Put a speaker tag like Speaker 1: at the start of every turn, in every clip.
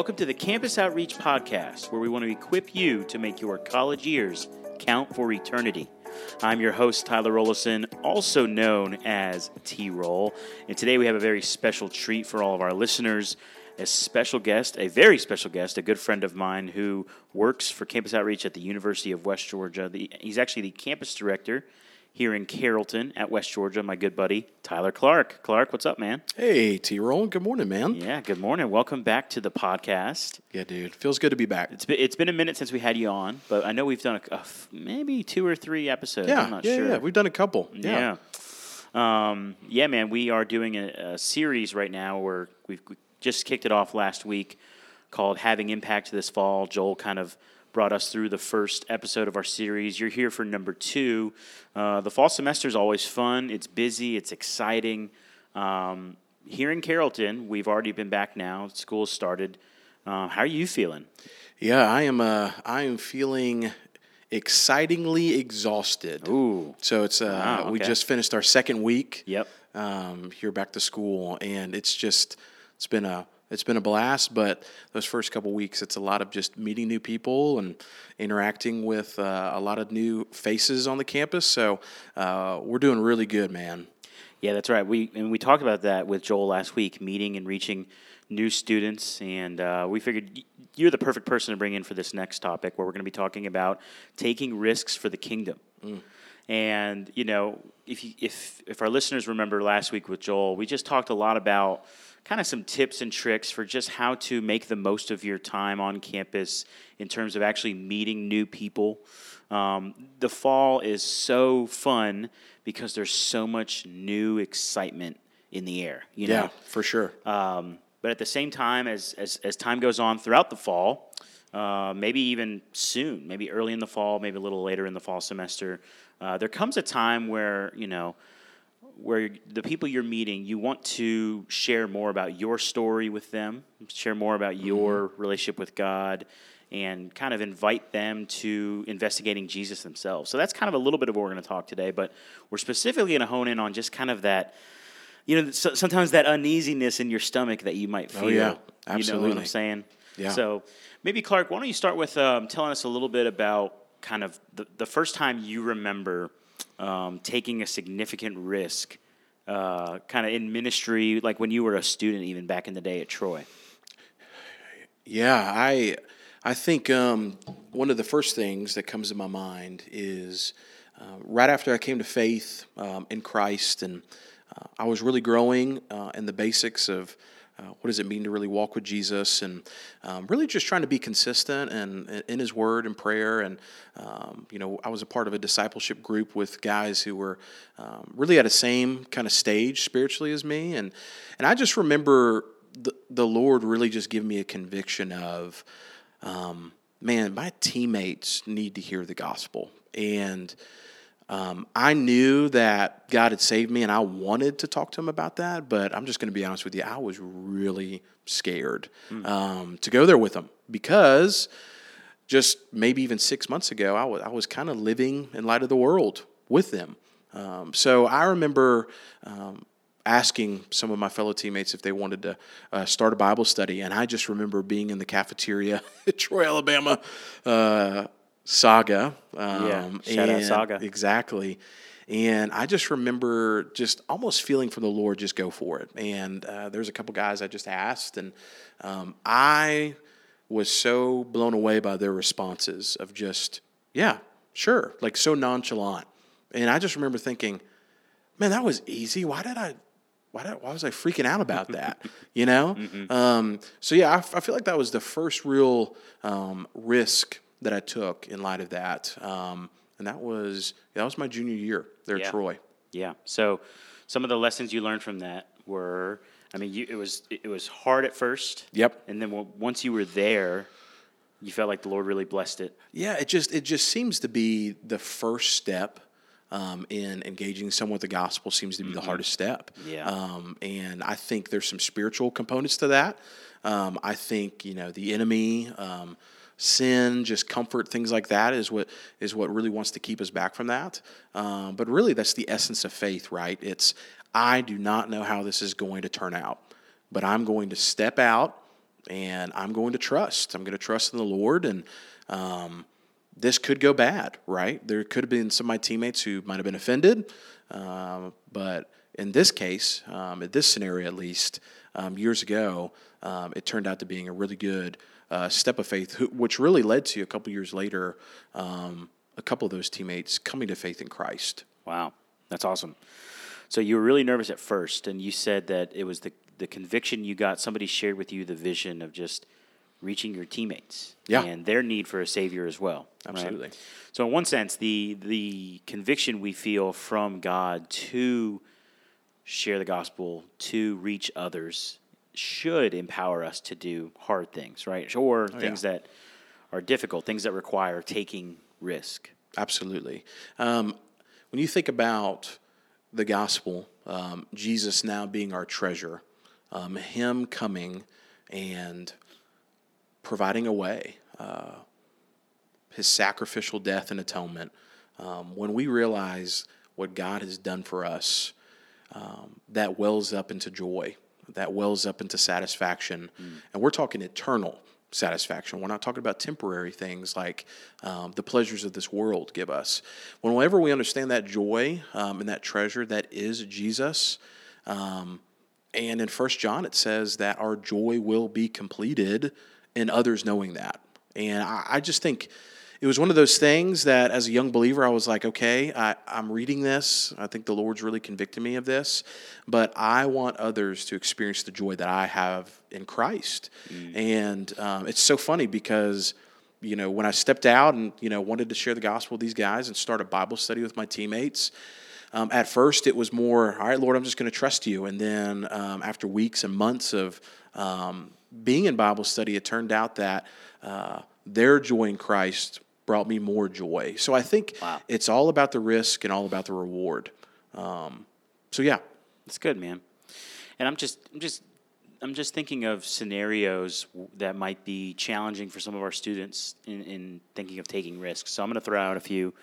Speaker 1: Welcome to the Campus Outreach Podcast, where we want to equip you to make your college years count for eternity. I'm your host, Tyler Rollison, also known as T Roll. And today we have a very special treat for all of our listeners. A special guest, a very special guest, a good friend of mine who works for Campus Outreach at the University of West Georgia. He's actually the campus director here in Carrollton at West Georgia, my good buddy, Tyler Clark. Clark, what's up, man?
Speaker 2: Hey, T Roll. Good morning, man.
Speaker 1: Yeah, good morning. Welcome back to the podcast.
Speaker 2: Yeah, dude. Feels good to be back.
Speaker 1: It's been, it's been a minute since we had you on, but I know we've done a, maybe two or three episodes.
Speaker 2: Yeah,
Speaker 1: I'm not
Speaker 2: yeah,
Speaker 1: sure.
Speaker 2: yeah. We've done a couple. Yeah.
Speaker 1: Yeah. Um, yeah, man, we are doing a, a series right now where we've we just kicked it off last week called Having Impact this fall. Joel kind of brought us through the first episode of our series. You're here for number two. Uh, the fall semester is always fun, it's busy, it's exciting. Um, here in Carrollton, we've already been back now, school started. Uh, how are you feeling?
Speaker 2: Yeah, I am. Uh, I am feeling excitingly exhausted.
Speaker 1: Ooh.
Speaker 2: So it's. Uh,
Speaker 1: Wow,
Speaker 2: We just finished our second week.
Speaker 1: Yep.
Speaker 2: Um, here back to school, and it's just. It's been a. It's been a blast, but those first couple weeks, it's a lot of just meeting new people and interacting with uh, a lot of new faces on the campus. So uh, we're doing really good, man.
Speaker 1: Yeah, that's right. We and we talked about that with Joel last week, meeting and reaching new students, and uh, we figured you're the perfect person to bring in for this next topic, where we're going to be talking about taking risks for the kingdom. And you know, if you, if if our listeners remember last week with Joel, we just talked a lot about kind of some tips and tricks for just how to make the most of your time on campus in terms of actually meeting new people. Um, the fall is so fun because there's so much new excitement in the air. You know?
Speaker 2: Yeah, for sure.
Speaker 1: Um, but at the same time, as, as, as time goes on throughout the fall, uh, maybe even soon, maybe early in the fall, maybe a little later in the fall semester, uh, there comes a time where, you know, where the people you're meeting, you want to share more about your story with them, share more about your relationship with God, and kind of invite them to investigating Jesus themselves. So that's kind of a little bit of what we're going to talk today, but we're specifically going to hone in on just kind of that, you know, so, sometimes that uneasiness in your stomach that you might feel.
Speaker 2: Oh, yeah.
Speaker 1: You know what
Speaker 2: Absolutely.
Speaker 1: I'm saying?
Speaker 2: Yeah.
Speaker 1: So maybe, Clark, why don't you start with um, telling us a little bit about kind of the, the first time you remember um, taking a significant risk, uh, kind of in ministry, like when you were a student, even back in the day at Troy.
Speaker 2: Yeah, I I think um, one of the first things that comes to my mind is uh, right after I came to faith um, in Christ, and uh, I was really growing uh, in the basics of. Uh, what does it mean to really walk with Jesus, and um, really just trying to be consistent and in His Word and prayer, and um, you know, I was a part of a discipleship group with guys who were um, really at the same kind of stage spiritually as me, and and I just remember the, the Lord really just giving me a conviction of, um, man, my teammates need to hear the gospel. And um, I knew that God had saved me and I wanted to talk to him about that, but I'm just going to be honest with you. I was really scared um, to go there with him because just maybe even six months ago, I was, I was kind of living in light of the world with them. Um, so I remember um, asking some of my fellow teammates if they wanted to uh, start a Bible study, and I just remember being in the cafeteria at Troy, Alabama, uh, Saga. Um,
Speaker 1: Yeah, shout out Saga.
Speaker 2: Exactly. And I just remember just almost feeling from the Lord, just go for it. And uh, there's a couple guys I just asked, and um, I was so blown away by their responses of just, yeah, sure, like so nonchalant. And I just remember thinking, man, that was easy. Why did I? Why, did, why was I freaking out about that? You know. Um, so yeah, I, f- I feel like that was the first real um, risk that I took in light of that, um, and that was that was my junior year there
Speaker 1: Yeah.
Speaker 2: at Troy.
Speaker 1: Yeah. So some of the lessons you learned from that were, I mean, you, it was it was hard at first.
Speaker 2: Yep.
Speaker 1: And then once you were there, you felt like the Lord really blessed it.
Speaker 2: Yeah, it just it just seems to be the first step um, in engaging someone with the gospel seems to be the hardest step.
Speaker 1: Yeah.
Speaker 2: Um, and I think there's some spiritual components to that. Um, I think you know the enemy, um, sin, just comfort, things like that is what is what really wants to keep us back from that. Um, but really, that's the essence of faith, right? It's I do not know how this is going to turn out, but I'm going to step out and I'm going to trust. I'm going to trust in the Lord, and um, this could go bad, right? There could have been some of my teammates who might have been offended, um, but in this case, um, in this scenario at least, um, years ago, um, it turned out to being a really good uh, step of faith, which really led to a couple years later, um, a couple of those teammates coming to faith in Christ.
Speaker 1: Wow, that's awesome. So you were really nervous at first, and you said that it was the the conviction you got. Somebody shared with you the vision of just reaching your teammates
Speaker 2: yeah.
Speaker 1: and their need for a savior as well.
Speaker 2: Absolutely.
Speaker 1: Right? So in one sense, the the conviction we feel from God to share the gospel to reach others should empower us to do hard things, right? Or oh, things yeah. that are difficult, things that require taking risk.
Speaker 2: Absolutely. Um, when you think about the gospel, um, Jesus now being our treasure, um, Him coming and providing a way, uh, His sacrificial death and atonement, um, when we realize what God has done for us, um, that wells up into joy, that wells up into satisfaction. Mm. And we're talking eternal satisfaction. We're not talking about temporary things like um, the pleasures of this world give us. Whenever we understand that joy um, and that treasure that is Jesus, um, and in First John it says that our joy will be completed in others knowing that. And I, I just think it was one of those things that as a young believer, I was like, okay, I, am reading this. I think the Lord's really convicted me of this, but I want others to experience the joy that I have in Christ. Mm. And um, it's so funny because, you know, when I stepped out and, you know, wanted to share the gospel with these guys and start a Bible study with my teammates, um, at first it was more, all right, Lord, I'm just going to trust you. And then um, after weeks and months of um, being in Bible study, it turned out that uh, their joy in Christ brought me more joy. So I think wow. it's all about the risk and all about the reward. Um, so yeah,
Speaker 1: it's good, man. And I'm just, I'm just, I'm just thinking of scenarios that might be challenging for some of our students in, in thinking of taking risks. So I'm going to throw out a few.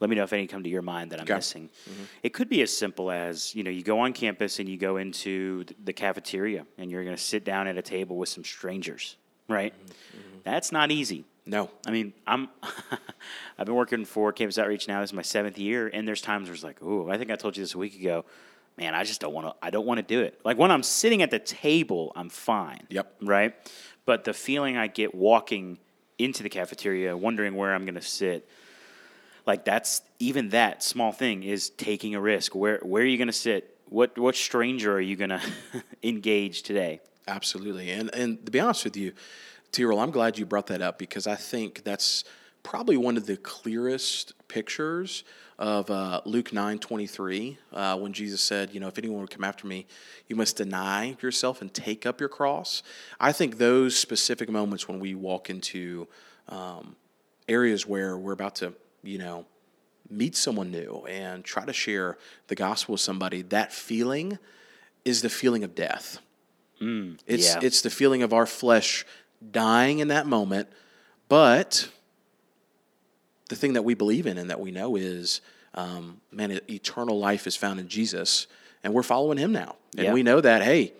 Speaker 1: Let me know if any come to your mind that I'm okay. missing. Mm-hmm. It could be as simple as you know you go on campus and you go into the cafeteria and you're going to sit down at a table with some strangers, right? Mm-hmm. mm-hmm. That's not easy.
Speaker 2: No,
Speaker 1: I mean I'm. I've been working for Campus Outreach now. This is my seventh year, and there's times where it's like, oh, I think I told you this a week ago. Man, I just don't want to. I don't want to do it. Like when I'm sitting at the table, I'm fine.
Speaker 2: Yep.
Speaker 1: Right. But the feeling I get walking into the cafeteria, wondering where I'm going to sit, like that's even that small thing is taking a risk. Where where are you going to sit? What what stranger are you going to engage today?
Speaker 2: Absolutely. And and to be honest with you, T Roll, I'm glad you brought that up because I think that's probably one of the clearest pictures of uh, Luke 9 23, uh, when Jesus said, You know, if anyone would come after me, you must deny yourself and take up your cross. I think those specific moments when we walk into um, areas where we're about to, you know, meet someone new and try to share the gospel with somebody, that feeling is the feeling of death.
Speaker 1: Mm,
Speaker 2: it's,
Speaker 1: yeah.
Speaker 2: it's the feeling of our flesh dying in that moment. But the thing that we believe in and that we know is, um, man, eternal life is found in Jesus, and we're following Him now. And yeah. we know that, hey,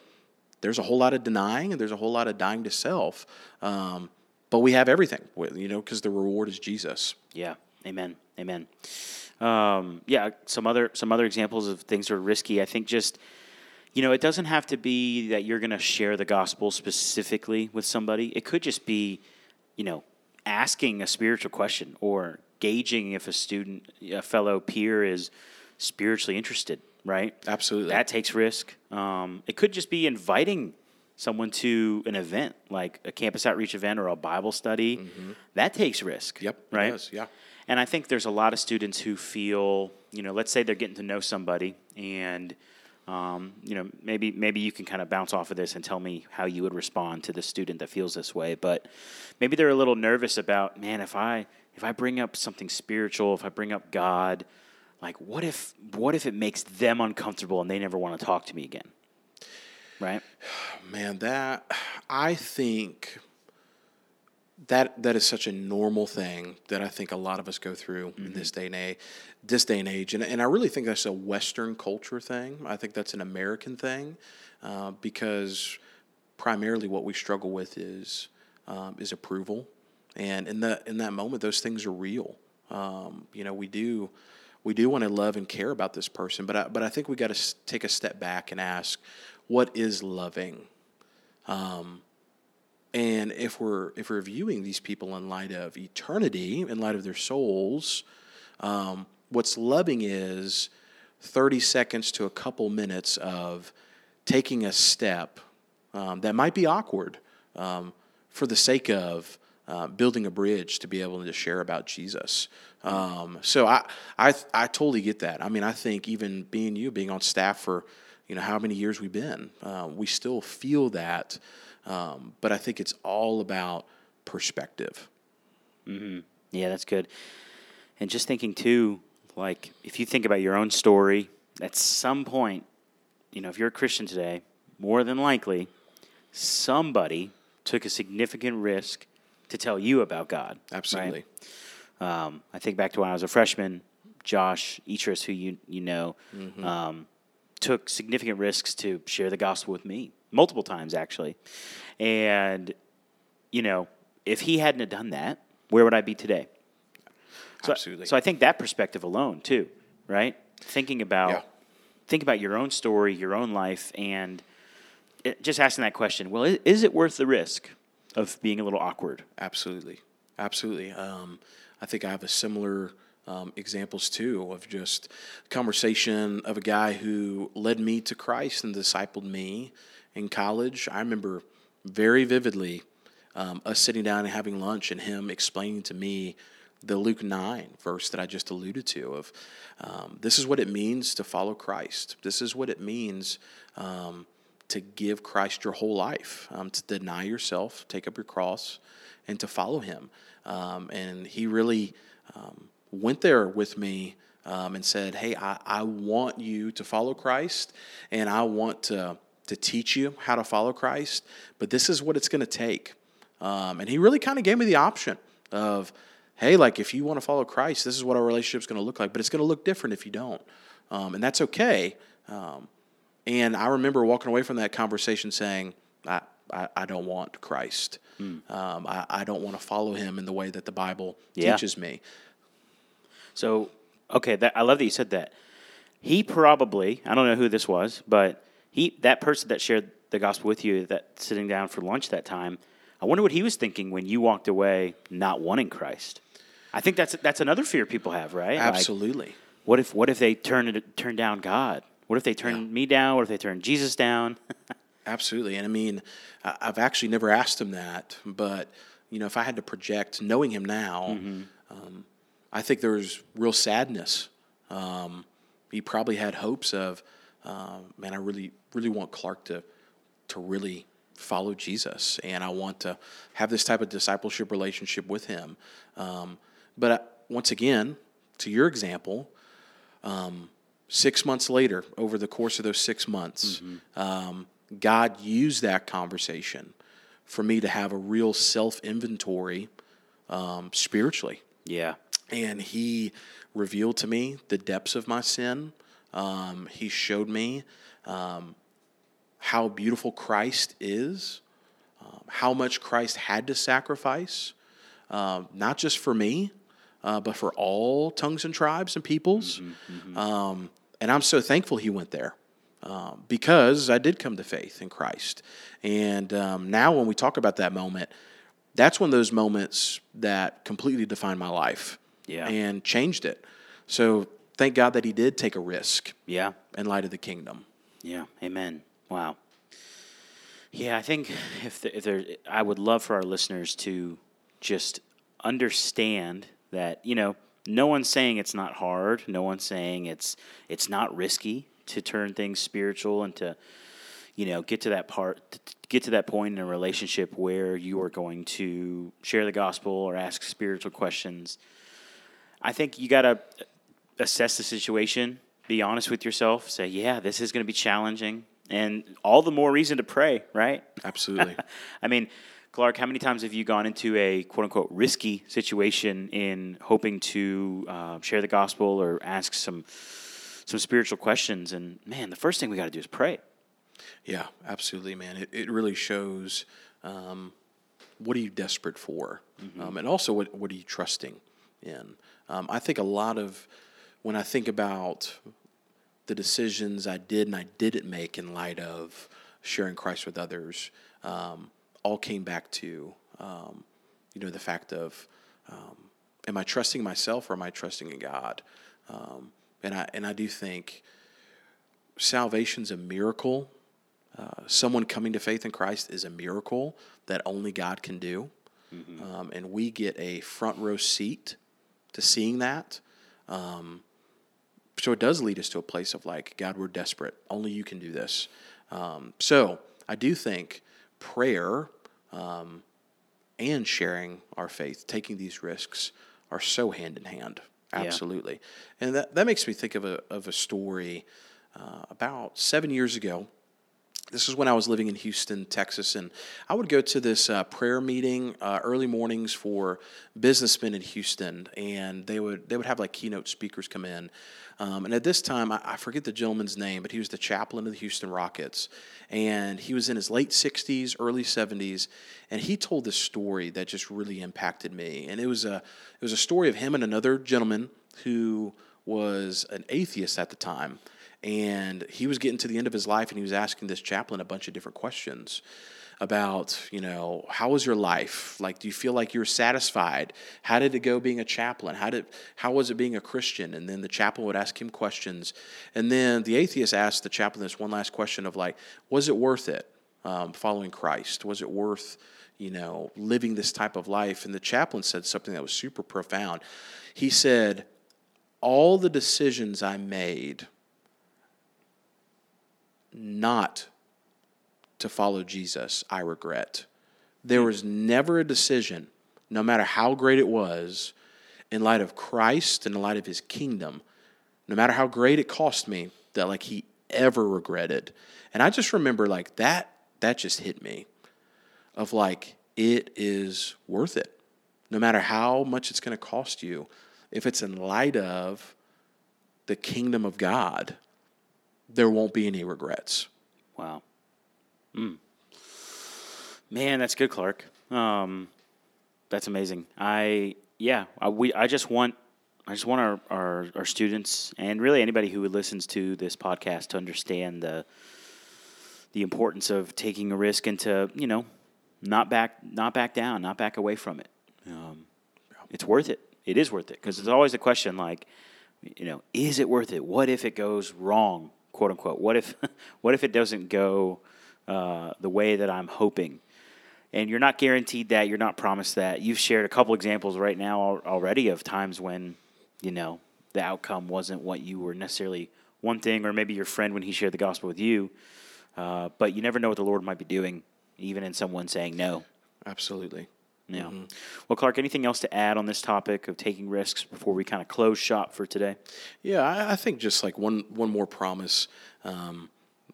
Speaker 2: there's a whole lot of denying and there's a whole lot of dying to self, um, but we have everything, you know, because the reward is Jesus.
Speaker 1: Yeah, amen, amen. Um, yeah, some other some other examples of things that are risky. I think just you know, it doesn't have to be that you're going to share the gospel specifically with somebody. It could just be, you know, asking a spiritual question or gauging if a student, a fellow peer is spiritually interested, right?
Speaker 2: Absolutely.
Speaker 1: That takes risk. Um, it could just be inviting someone to an event like a campus outreach event or a Bible study. Mm-hmm. That takes risk.
Speaker 2: Yep.
Speaker 1: Right.
Speaker 2: Does, yeah.
Speaker 1: And I think there's a lot of students who feel, you know, let's say they're getting to know somebody and – um, you know, maybe maybe you can kind of bounce off of this and tell me how you would respond to the student that feels this way. But maybe they're a little nervous about, man, if I if I bring up something spiritual, if I bring up God, like what if what if it makes them uncomfortable and they never want to talk to me again? Right?
Speaker 2: Man, that I think that that is such a normal thing that I think a lot of us go through mm-hmm. in this day and age. This day and age, and, and I really think that's a Western culture thing. I think that's an American thing uh, because primarily what we struggle with is um, is approval, and in that in that moment, those things are real. Um, you know, we do we do want to love and care about this person, but I, but I think we got to take a step back and ask, what is loving? Um, and if we're if we're viewing these people in light of eternity, in light of their souls, um, what's loving is thirty seconds to a couple minutes of taking a step um, that might be awkward um, for the sake of uh, building a bridge to be able to share about Jesus. Um, so I, I I totally get that. I mean, I think even being you, being on staff for you know how many years we've been, uh, we still feel that um, but I think it's all about perspective.
Speaker 1: Mm-hmm. Yeah, that's good. And just thinking too, like if you think about your own story, at some point, you know, if you're a Christian today, more than likely, somebody took a significant risk to tell you about God.
Speaker 2: Absolutely.
Speaker 1: Right? Um, I think back to when I was a freshman, Josh Etris, who you you know, mm-hmm. um, took significant risks to share the gospel with me multiple times actually. And you know, if he hadn't have done that, where would I be today? So,
Speaker 2: Absolutely.
Speaker 1: So I think that perspective alone too, right? Thinking about yeah. think about your own story, your own life, and it, just asking that question. Well, is, is, it worth the risk of being a little awkward?
Speaker 2: Absolutely, absolutely. Um, I think I have a similar um, examples too of just conversation of a guy who led me to Christ and discipled me in college. I remember very vividly um, us sitting down and having lunch and him explaining to me the Luke 9 verse that I just alluded to of um, this is what it means to follow Christ. This is what it means um, to give Christ your whole life, um, to deny yourself, take up your cross, and to follow him. Um, and he really um, went there with me and said, Hey, I, I want you to follow Christ, and I want to, to teach you how to follow Christ, but this is what it's going to take. Um, and he really kind of gave me the option of, Hey, like if you want to follow Christ, this is what our relationship is going to look like, but it's going to look different if you don't. Um, and that's okay. Um, and I remember walking away from that conversation saying, I, I, I don't want Christ. Hmm. Um, I, I don't want to follow him in the way that the Bible yeah. teaches me.
Speaker 1: So, okay, that, I love that you said that. He probably, I don't know who this was, but he that person that shared the gospel with you, that sitting down for lunch that time, I wonder what he was thinking when you walked away not wanting Christ. I think that's that's another fear people have, right?
Speaker 2: Absolutely.
Speaker 1: Like, what if what if they turn turn down God? What if they turn yeah. me down? What if they turn Jesus down?
Speaker 2: Absolutely. And I mean, I've actually never asked him that, but you know, if I had to project, knowing him now, mm-hmm. um, I think there was real sadness. Um, he probably had hopes of, uh, man, I really, really want Clark to, to really follow Jesus, and I want to have this type of discipleship relationship with him. Um, but I, once again, to your example, um, six months later, over the course of those six months, mm-hmm. um, God used that conversation for me to have a real self inventory um, spiritually.
Speaker 1: Yeah
Speaker 2: and he revealed to me the depths of my sin. Um, he showed me um, how beautiful Christ is, um, how much Christ had to sacrifice, um, not just for me, uh, but for all tongues and tribes and peoples. Mm-hmm, mm-hmm. Um, and I'm so thankful he went there. Uh, because I did come to faith in Christ. And um, now, when we talk about that moment, that's one of those moments that completely defined my life
Speaker 1: yeah.
Speaker 2: and changed it. So thank God that he did take a risk.
Speaker 1: Yeah.
Speaker 2: In light of the kingdom.
Speaker 1: Yeah. Amen. Wow. Yeah, I think if, the, if there, I would love for our listeners to just understand that you know no one's saying it's not hard. No one's saying it's it's not risky to turn things spiritual and to you know get to that part get to that point in a relationship where you are going to share the gospel or ask spiritual questions I think you got to assess the situation, be honest with yourself, say, yeah, this is going to be challenging, and all the more reason to pray, right?
Speaker 2: Absolutely.
Speaker 1: I mean, Clark, how many times have you gone into a quote unquote risky situation in hoping to uh, share the gospel or ask some some spiritual questions? And man, the first thing we got to do is pray.
Speaker 2: Yeah, absolutely, man. It, it really shows um, what are you desperate for? Um, and also, what, what are you trusting in? Um, I think a lot of, when I think about the decisions I did and I didn't make in light of sharing Christ with others, um, all came back to, um, you know, the fact of, um, am I trusting myself or am I trusting in God? Um, and I and I do think salvation's a miracle. Uh, someone coming to faith in Christ is a miracle that only God can do, um, and we get a front row seat to seeing that. Um, so it does lead us to a place of like, God, we're desperate. Only you can do this. Um, so I do think prayer um, and sharing our faith, taking these risks, are so hand in hand. Absolutely. And that, that makes me think of a, of a story uh, about seven years ago. This is when I was living in Houston, Texas, and I would go to this uh, prayer meeting uh, early mornings for businessmen in Houston, and they would they would have like keynote speakers come in. Um, and at this time, I, I forget the gentleman's name, but he was the chaplain of the Houston Rockets, and he was in his late '60s, early '70s, and he told this story that just really impacted me. And it was a it was a story of him and another gentleman who was an atheist at the time and he was getting to the end of his life and he was asking this chaplain a bunch of different questions about you know how was your life? Like do you feel like you're satisfied? How did it go being a chaplain? How did how was it being a christian? And then the chaplain would ask him questions. And then the atheist asked the chaplain this one last question of like was it worth it um, following christ? Was it worth you know living this type of life? And the chaplain said something that was super profound. He said all the decisions i made not to follow Jesus, I regret. There was never a decision, no matter how great it was, in light of Christ and in light of his kingdom, no matter how great it cost me, that like he ever regretted. And I just remember like that that just hit me of like it is worth it. No matter how much it's going to cost you, if it's in light of the kingdom of God, there won't be any regrets.
Speaker 1: Wow. Mm. Man, that's good, Clark. Um, that's amazing. I yeah, I, we I just want I just want our, our our students and really anybody who listens to this podcast to understand the the importance of taking a risk and to you know not back not back down, not back away from it. Um, it's worth it. It is worth it because it's always a question like, you know, is it worth it? What if it goes wrong? Quote unquote. What if what if it doesn't go uh, the way that I'm hoping? And you're not guaranteed that. You're not promised that. You've shared a couple examples right now already of times when you know the outcome wasn't what you were necessarily wanting, or maybe your friend when he shared the gospel with you. Uh, but you never know what the Lord might be doing, even in someone saying no.
Speaker 2: Absolutely.
Speaker 1: Yeah. Mm-hmm. Well, Clark, anything else to add on this topic of taking risks before we kind of close shop for today?
Speaker 2: Yeah, I, I think just like one one more promise um,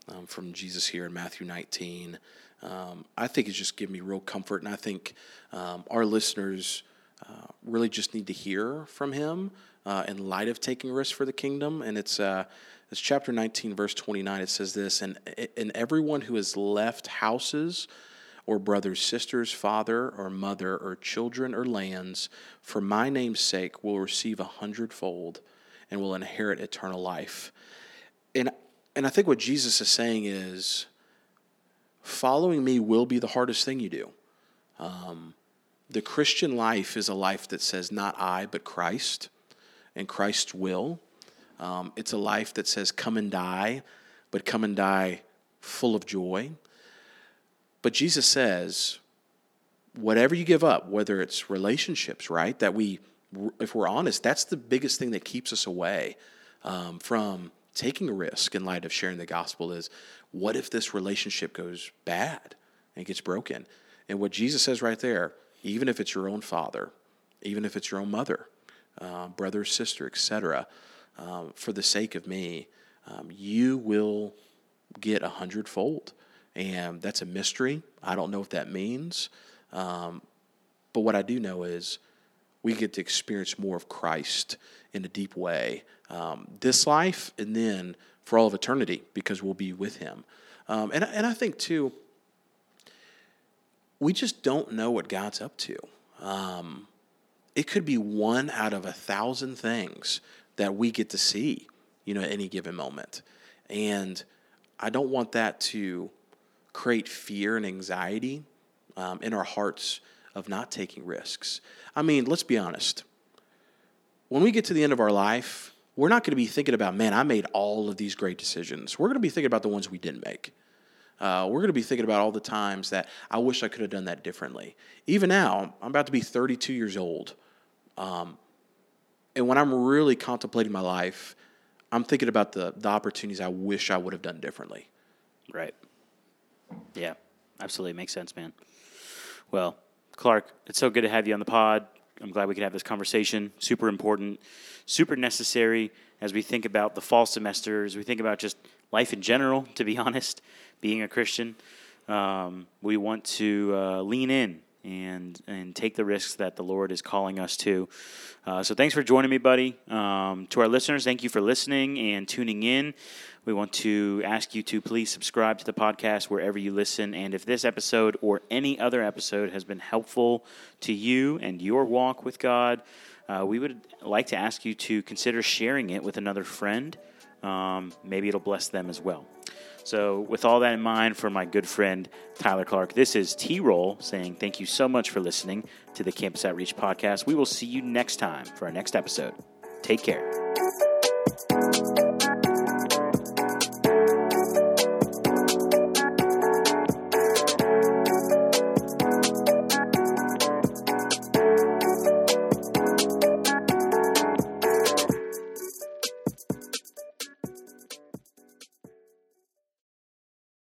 Speaker 2: um, from Jesus here in Matthew 19. Um, I think it's just give me real comfort, and I think um, our listeners uh, really just need to hear from Him uh, in light of taking risks for the kingdom. And it's uh, it's chapter 19, verse 29. It says this, and and everyone who has left houses or brothers, sisters, father or mother, or children or lands, for my name's sake, will receive a hundredfold and will inherit eternal life. And, and I think what Jesus is saying is following me will be the hardest thing you do. Um, the Christian life is a life that says, not I, but Christ, and Christ's will. Um, it's a life that says, come and die, but come and die full of joy. But Jesus says, whatever you give up, whether it's relationships, right? That we, if we're honest, that's the biggest thing that keeps us away um, from taking a risk in light of sharing the gospel is what if this relationship goes bad and gets broken? And what Jesus says right there, even if it's your own father, even if it's your own mother, uh, brother, sister, etc., um, for the sake of me, um, you will get a hundredfold. And that's a mystery. I don't know what that means. Um, but what I do know is we get to experience more of Christ in a deep way um, this life and then for all of eternity because we'll be with Him. Um, and, and I think, too, we just don't know what God's up to. Um, it could be one out of a thousand things that we get to see, you know, at any given moment. And I don't want that to create fear and anxiety um, in our hearts of not taking risks. I mean, let's be honest. When we get to the end of our life, we're not going to be thinking about, man, I made all of these great decisions. We're going to be thinking about the ones we didn't make. Uh, we're going to be thinking about all the times that I wish I could have done that differently. Even now, I'm about to be 32 years old. Um, and when I'm really contemplating my life, I'm thinking about the, the opportunities I wish I would have done differently.
Speaker 1: Right. Yeah, absolutely. Makes sense, man. Well, Clark, it's so good to have you on the pod. I'm glad we could have this conversation. Super important, super necessary as we think about the fall semester, as we think about just life in general, to be honest, being a Christian. Um, we want to uh, lean in and and take the risks that the Lord is calling us to. Uh, so thanks for joining me, buddy. Um, to our listeners, thank you for listening and tuning in. We want to ask you to please subscribe to the podcast wherever you listen. And if this episode or any other episode has been helpful to you and your walk with God, uh, we would like to ask you to consider sharing it with another friend. Um, maybe it'll bless them as well. So, with all that in mind, for my good friend Tyler Clark, this is T Roll saying thank you so much for listening to the Campus Outreach Podcast. We will see you next time for our next episode. Take care.